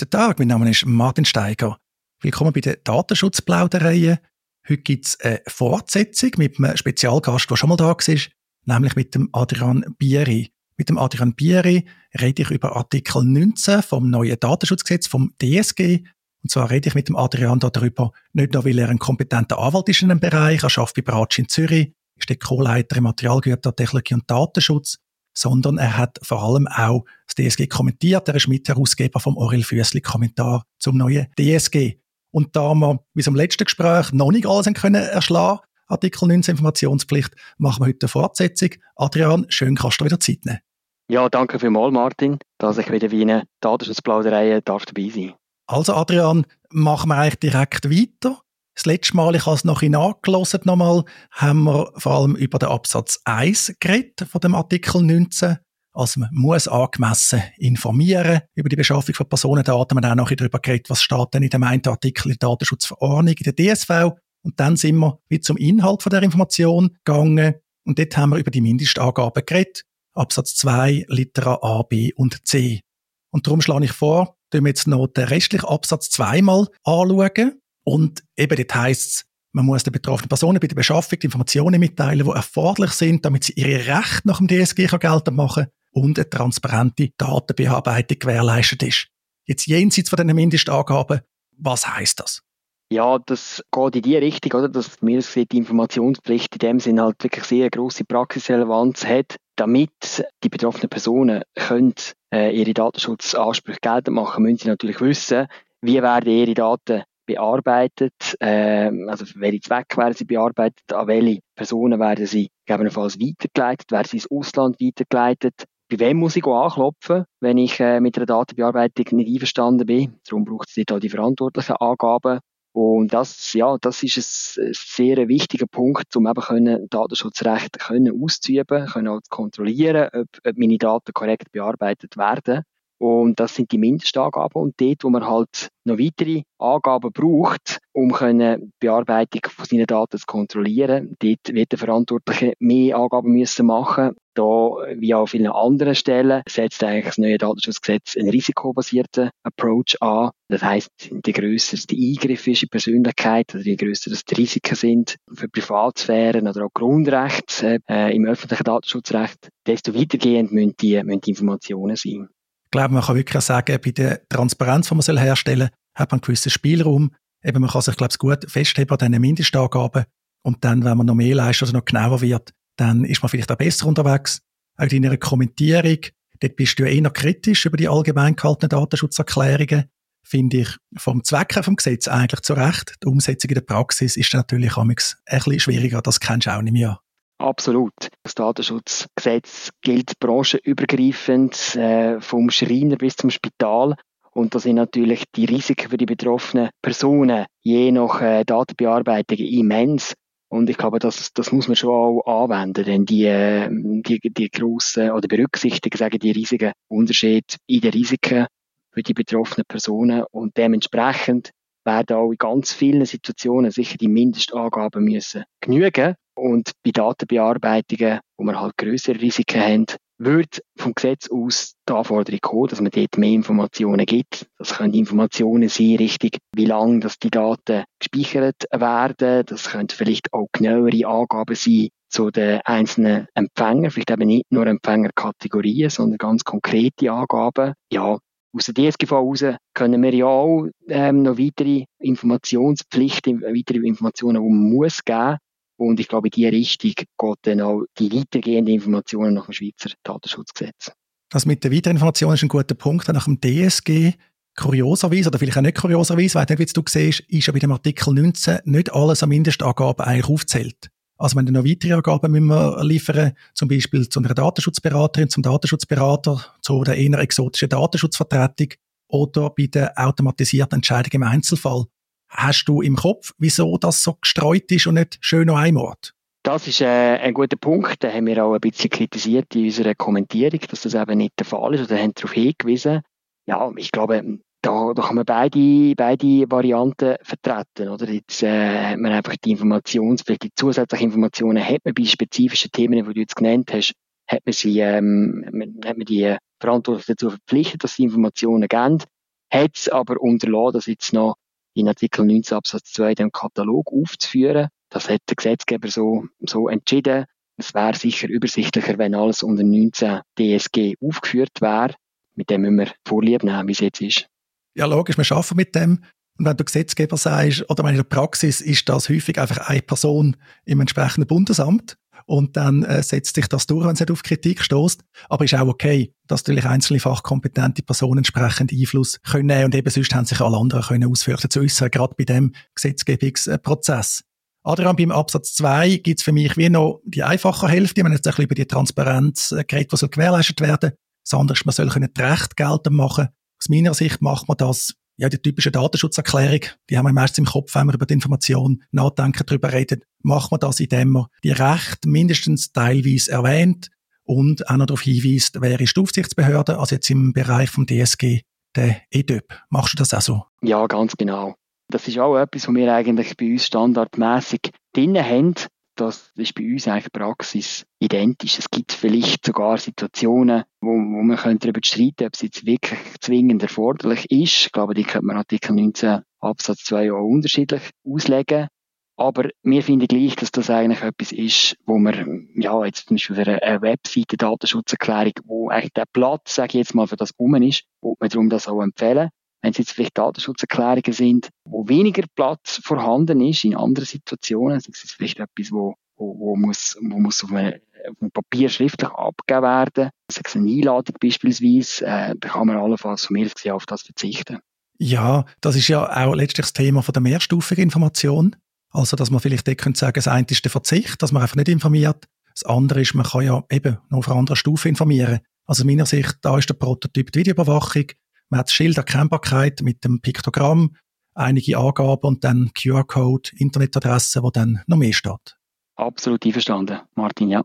Guten Tag, mein Name ist Martin Steiger. Willkommen bei der Datenschutzplauderei. Heute gibt es eine Fortsetzung mit einem Spezialgast, der schon mal da war, nämlich mit dem Adrian Bieri. Mit dem Adrian Bieri rede ich über Artikel 19 vom neuen Datenschutzgesetz vom DSG. Und zwar rede ich mit dem Adrian darüber, nicht nur, weil er ein kompetenter Anwalt ist in einem Bereich, er arbeitet bei Bratsch in Zürich, ist der Co-Leiter im Materialgütertechnologie und Datenschutz, sondern er hat vor allem auch das DSG kommentiert. Er ist Mitherausgeber vom Aurel Füssli Kommentar zum neuen DSG. Und da wir, wie im letzten Gespräch, noch nicht alles können erschlagen Artikel 19 Informationspflicht, machen wir heute eine Fortsetzung. Adrian, schön kannst du wieder Zeit nehmen. Ja, danke vielmals, Martin, dass ich wieder wie eine Datenschutzplauderei darf dabei sein Also Adrian, machen wir eigentlich direkt weiter. Das letzte Mal, ich habe es noch nachgelesen nochmal, haben wir vor allem über den Absatz 1 geredet von dem Artikel 19. Also man muss angemessen informieren über die Beschaffung von Personendaten. Man hat auch noch darüber geredet, was steht denn in dem einen Artikel in der Datenschutzverordnung, in der DSV. Und dann sind wir wie zum Inhalt von der Information gegangen. Und dort haben wir über die Mindestangaben geredet. Absatz 2, Litera A, B und C. Und darum schlage ich vor, dass wir jetzt noch den restlichen Absatz 2 mal anschauen. Und eben dort heisst es, man muss den betroffenen Personen bei der Beschaffung die Informationen mitteilen, die erforderlich sind, damit sie ihre Rechte nach dem DSG geltend machen und eine transparente Datenbearbeitung gewährleistet ist. Jetzt jenseits von den Mindestangaben, was heißt das? Ja, das geht in die Richtung, oder? Dass mir die Informationspflicht in dem Sinne halt wirklich sehr große Praxisrelevanz hat, damit die betroffenen Personen können, äh, ihre Datenschutzansprüche geltend machen, müssen sie natürlich wissen, wie werden ihre Daten bearbeitet, äh, also für welche Zwecke werden sie bearbeitet, an welche Personen werden sie gegebenenfalls weitergeleitet, werden sie ins Ausland weitergeleitet, bei wem muss ich anklopfen, wenn ich äh, mit einer Datenbearbeitung nicht einverstanden bin. Darum braucht es dort auch die verantwortlichen Angaben. Und das, ja, das ist ein, ein sehr wichtiger Punkt, um eben können, Datenschutzrecht können auszuüben, können auch kontrollieren, ob, ob meine Daten korrekt bearbeitet werden. Und das sind die Mindestangaben. Und dort, wo man halt noch weitere Angaben braucht, um können Bearbeitung von seinen Daten zu kontrollieren, dort wird der Verantwortliche mehr Angaben müssen machen. Da, wie auch an vielen anderen Stellen, setzt eigentlich das neue Datenschutzgesetz einen risikobasierten Approach an. Das heißt, je grösser der Eingriff ist in die Persönlichkeit, oder je grösser die Risiken sind für Privatsphären oder auch Grundrechte äh, im öffentlichen Datenschutzrecht, desto weitergehend müssen die, müssen die Informationen sein. Ich glaube, man kann wirklich sagen, bei der Transparenz, die man herstellen soll, hat man einen gewissen Spielraum. Eben, man kann sich, glaube ich, gut festheben an diesen Mindestangaben. Und dann, wenn man noch mehr leistet oder noch genauer wird, dann ist man vielleicht auch besser unterwegs. Auch in einer Kommentierung, dort bist du ja eher kritisch über die allgemein gehaltenen Datenschutzerklärungen. Finde ich vom Zweck her vom Gesetz eigentlich zu Recht. Die Umsetzung in der Praxis ist natürlich ein bisschen schwieriger. Das kennst du auch nicht mehr. Absolut. Das Datenschutzgesetz gilt branchenübergreifend, äh, vom Schreiner bis zum Spital. Und da sind natürlich die Risiken für die betroffenen Personen je nach äh, Datenbearbeitung immens. Und ich glaube, das, das muss man schon auch anwenden, denn die, äh, die, die grossen oder berücksichtigen, sagen die riesigen Unterschied in den Risiken für die betroffenen Personen und dementsprechend werden auch in ganz vielen Situationen sicher die Mindestangaben müssen genügen. Und bei Datenbearbeitungen, wo wir halt größere Risiken haben, wird vom Gesetz aus die Anforderung kommen, dass man dort mehr Informationen gibt. Das können Informationen sein, richtig, wie lange dass die Daten gespeichert werden. Das können vielleicht auch genauere Angaben sein zu den einzelnen Empfängern, vielleicht eben nicht nur Empfängerkategorien, sondern ganz konkrete Angaben. Ja, aus der DSGV heraus können wir ja auch ähm, noch weitere Informationspflichten, weitere Informationen, die man muss geben. Und ich glaube, in diese Richtung geht dann auch die weitergehenden Informationen nach dem Schweizer Datenschutzgesetz. Das mit der Weiterinformation ist ein guter Punkt. Nach dem DSG kurioserweise, oder vielleicht auch nicht kurioserweise, weil nicht, wie du siehst, ist ja bei dem Artikel 19 nicht alles an Mindestangaben eigentlich aufzählt. Also wenn noch weitere Angaben müssen wir liefern, zum Beispiel zu einer Datenschutzberaterin, zum Datenschutzberater, zu einer eher exotischen Datenschutzvertretung oder bei der automatisierten Entscheidung im Einzelfall. Hast du im Kopf, wieso das so gestreut ist und nicht schön einem Ort? Das ist äh, ein guter Punkt. Den haben wir auch ein bisschen kritisiert in unserer Kommentierung, dass das eben nicht der Fall ist. Oder haben darauf hingewiesen. Ja, ich glaube, da, da kann man beide, beide Varianten vertreten, oder? Jetzt äh, hat man einfach die Informationspflicht, die zusätzlichen Informationen hat man bei spezifischen Themen, die du jetzt genannt hast, hat man sie, ähm, hat man die Verantwortlichen dazu verpflichtet, dass sie Informationen geben. hat es aber unterlassen, das jetzt noch in Artikel 19 Absatz 2 den Katalog aufzuführen. Das hat der Gesetzgeber so, so entschieden. Es wäre sicher übersichtlicher, wenn alles unter 19 DSG aufgeführt wäre. Mit dem müssen wir Vorlieb nehmen, wie es jetzt ist. Ja, logisch, wir arbeiten mit dem. Und wenn du Gesetzgeber sagst, oder in der Praxis ist das häufig einfach eine Person im entsprechenden Bundesamt und dann äh, setzt sich das durch, wenn es auf Kritik stößt. Aber ist auch okay, dass natürlich einzelne fachkompetente Personen entsprechend Einfluss können und eben sonst haben sich alle anderen können ausführen zu äußern, gerade bei dem Gesetzgebungsprozess. Adrian, beim Absatz 2 gibt es für mich wie noch die einfache Hälfte. Wir haben jetzt ein bisschen über die Transparenz äh, geredet, soll gewährleistet werden. Andere ist, man soll können die Rechte geltend machen. Aus meiner Sicht macht man das ja, die typische Datenschutzerklärung, die haben wir meistens im Kopf, wenn wir über die Information nachdenken, darüber reden, macht man das, indem man die Rechte mindestens teilweise erwähnt und auch noch darauf hinweist, wer ist die Aufsichtsbehörde, also jetzt im Bereich vom DSG, der EDÖP. Machst du das auch so? Ja, ganz genau. Das ist auch etwas, was wir eigentlich bei uns standardmäßig drinnen haben. Das ist bei uns eigentlich Praxis identisch. Es gibt vielleicht sogar Situationen, wo, wo man könnte darüber streiten, ob es jetzt wirklich zwingend erforderlich ist. Ich glaube, die könnte man Artikel 19 Absatz 2 auch unterschiedlich auslegen. Aber wir finden gleich, dass das eigentlich etwas ist, wo man, ja, jetzt zum Beispiel für eine Webseite Datenschutzerklärung, wo eigentlich der Platz, sage ich jetzt mal, für das um ist, wo man darum das auch empfehlen. Wenn es jetzt vielleicht Datenschutzerklärungen sind, wo weniger Platz vorhanden ist in anderen Situationen, ist es vielleicht etwas, wo, wo, wo muss, wo muss auf, einem, auf einem Papier schriftlich abgegeben werden. Sei es eine Einladung beispielsweise, äh, da kann man allenfalls von mir auf das verzichten. Ja, das ist ja auch letztlich das Thema von der mehrstufigen Information. Also, dass man vielleicht dort sagen, das eine ist der Verzicht, dass man einfach nicht informiert. Das andere ist, man kann ja eben noch auf einer anderen Stufe informieren. Also, aus meiner Sicht, da ist der Prototyp die Videoüberwachung. Man hat das Schild Erkennbarkeit mit dem Piktogramm, einige Angaben und dann QR-Code, Internetadresse, wo dann noch mehr steht. Absolut einverstanden, Martin, ja.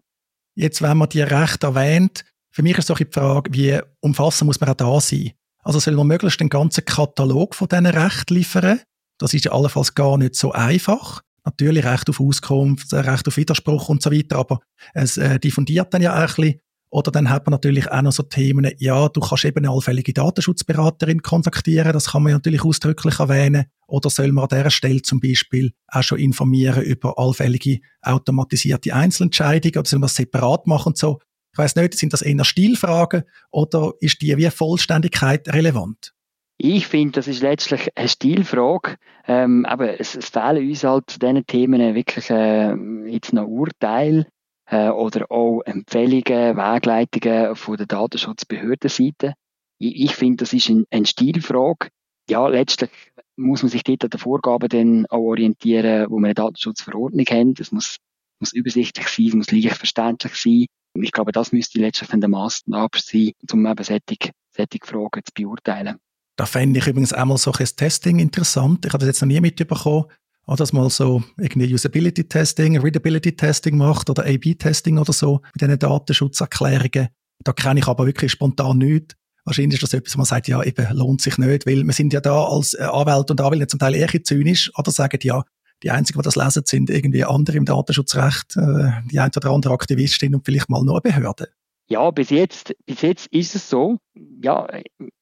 Jetzt, wenn man die Rechte erwähnt, für mich ist doch die Frage, wie umfassend muss man auch da sein? Also soll man möglichst den ganzen Katalog von diesen Rechten liefern? Das ist ja allenfalls gar nicht so einfach. Natürlich Recht auf Auskunft, Recht auf Widerspruch und so weiter, aber es äh, diffundiert dann ja auch ein bisschen. Oder dann hat man natürlich auch noch so Themen, ja, du kannst eben eine allfällige Datenschutzberaterin kontaktieren, das kann man ja natürlich ausdrücklich erwähnen. Oder soll man an dieser Stelle zum Beispiel auch schon informieren über allfällige automatisierte Einzelentscheidungen oder soll man das separat machen und so? Ich weiß nicht, sind das eher Stilfragen oder ist die wie Vollständigkeit relevant? Ich finde, das ist letztlich eine Stilfrage. Ähm, aber es, es fehlen uns halt zu diesen Themen wirklich äh, jetzt noch Urteile äh, oder auch Empfehlungen, Wegleitungen von der Datenschutzbehördenseite. Ich, ich finde, das ist ein, eine Stilfrage. Ja, letztlich muss man sich dort an den Vorgaben dann auch orientieren, wo wir eine Datenschutzverordnung haben. Es muss, muss übersichtlich sein, es muss leicht verständlich sein. Ich glaube, das müsste letztlich dann der Maßnahme sein, um eben solche, solche Fragen zu beurteilen. Da fände ich übrigens einmal so ein Testing interessant. Ich habe das jetzt noch nie mitbekommen, dass man so irgendwie Usability-Testing, Readability-Testing macht oder A-B-Testing oder so mit diesen Datenschutzerklärungen. Da kenne ich aber wirklich spontan nichts. Wahrscheinlich ist das etwas, wo man sagt, ja, eben lohnt sich nicht, weil wir sind ja da als äh, Anwälte und Anwälte zum Teil eher zynisch oder sagen, ja, die Einzigen, die das lesen, sind irgendwie andere im Datenschutzrecht, äh, die ein oder andere Aktivistin und vielleicht mal nur eine Behörde. Ja, bis jetzt, bis jetzt ist es so. Ja,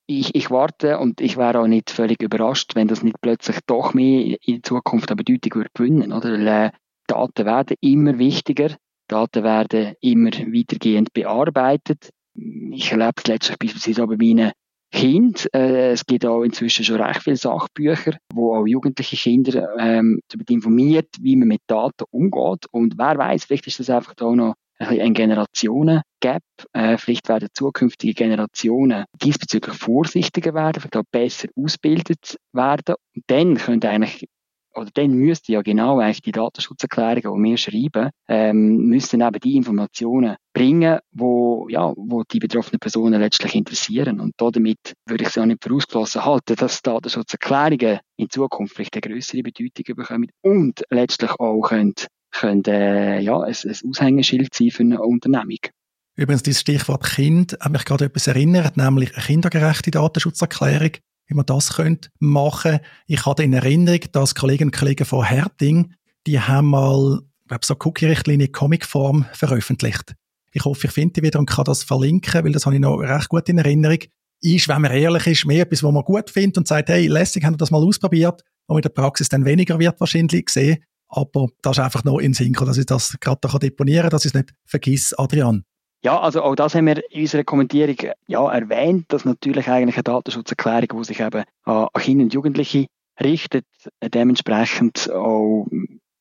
ich, ich warte und ich wäre auch nicht völlig überrascht, wenn das nicht plötzlich doch mehr in Zukunft an Bedeutung würde gewinnen, oder? Weil, äh, Daten werden immer wichtiger. Daten werden immer weitergehend bearbeitet. Ich erlebe es letztlich beispielsweise auch bei meinen Kindern. Äh, es gibt auch inzwischen schon recht viele Sachbücher, wo auch jugendliche Kinder ähm, darüber informiert, wie man mit Daten umgeht. Und wer weiß, vielleicht ist das einfach auch noch ein Generationen-Gap. Äh, vielleicht werden zukünftige Generationen diesbezüglich vorsichtiger werden, vielleicht auch besser ausgebildet werden. Und dann könnte eigentlich oder dann müsste ja genau eigentlich die Datenschutzerklärungen, die wir schreiben, ähm, müssen eben die Informationen bringen, wo, ja, wo die betroffenen Personen letztlich interessieren. Und damit würde ich es auch nicht für ausgeschlossen halten, dass Datenschutzerklärungen in Zukunft vielleicht eine größere Bedeutung bekommen und letztlich auch können können äh, ja, ein, ein Aushängeschild sein für eine Unternehmung. Übrigens, dieses Stichwort Kind hat mich gerade etwas erinnert, nämlich eine kindergerechte Datenschutzerklärung, wie man das könnte machen. Ich hatte in Erinnerung, dass Kolleginnen und Kollegen von Herting, die haben mal, ich glaube, so Cookie-Richtlinie Comicform veröffentlicht. Ich hoffe, ich finde die wieder und kann das verlinken, weil das habe ich noch recht gut in Erinnerung. ist, wenn man ehrlich ist, mehr etwas, was man gut findet und sagt, hey, lässig, haben wir das mal ausprobiert, und in der Praxis dann weniger wird wahrscheinlich gesehen. Aber das ist einfach noch in Synchro, dass ich das gerade da deponieren kann, dass ich es nicht vergiss, Adrian. Ja, also auch das haben wir in unserer Kommentierung ja, erwähnt, dass natürlich eigentlich eine Datenschutzerklärung, die sich eben an Kinder und Jugendliche richtet, dementsprechend auch,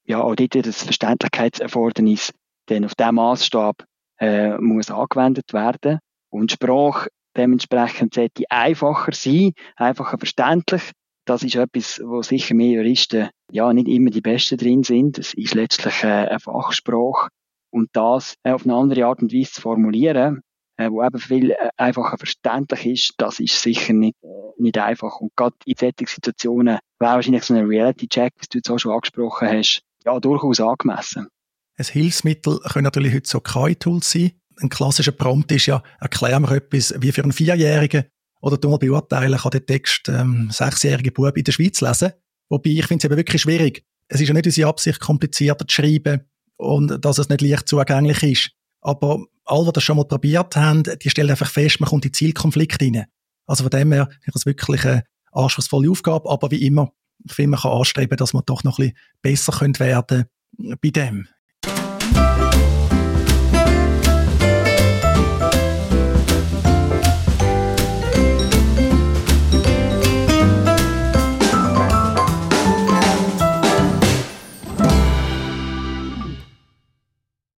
ja, auch dort das Verständlichkeitserfordernis dann auf diesem Maßstab äh, muss angewendet werden. Und Sprache dementsprechend sollte einfacher sein, einfacher verständlich. Das ist etwas, wo sicher mehr Juristen ja nicht immer die Besten drin sind. Es ist letztlich äh, eine Fachsprache. Und das äh, auf eine andere Art und Weise zu formulieren, äh, wo eben viel äh, einfacher verständlich ist, das ist sicher nicht, äh, nicht einfach. Und gerade in solchen Situationen wäre wahrscheinlich so ein Reality-Check, wie du jetzt auch schon angesprochen hast, ja, durchaus angemessen. Ein Hilfsmittel können natürlich heute so KI-Tools sein. Ein klassischer Prompt ist ja, erklär mir etwas wie für einen Vierjährigen oder du mal beurteilen, kann der Text ähm, sechsjährige Bub in der Schweiz lesen. Wobei ich finde es eben wirklich schwierig. Es ist ja nicht unsere Absicht, komplizierter zu schreiben und dass es nicht leicht zugänglich ist. Aber alle, die das schon mal probiert haben, die stellen einfach fest, man kommt in Zielkonflikt rein. Also von dem her ist das wirklich eine anspruchsvolle Aufgabe, aber wie immer, ich finde, man kann anstreben, dass man doch noch ein bisschen besser werden könnte bei dem.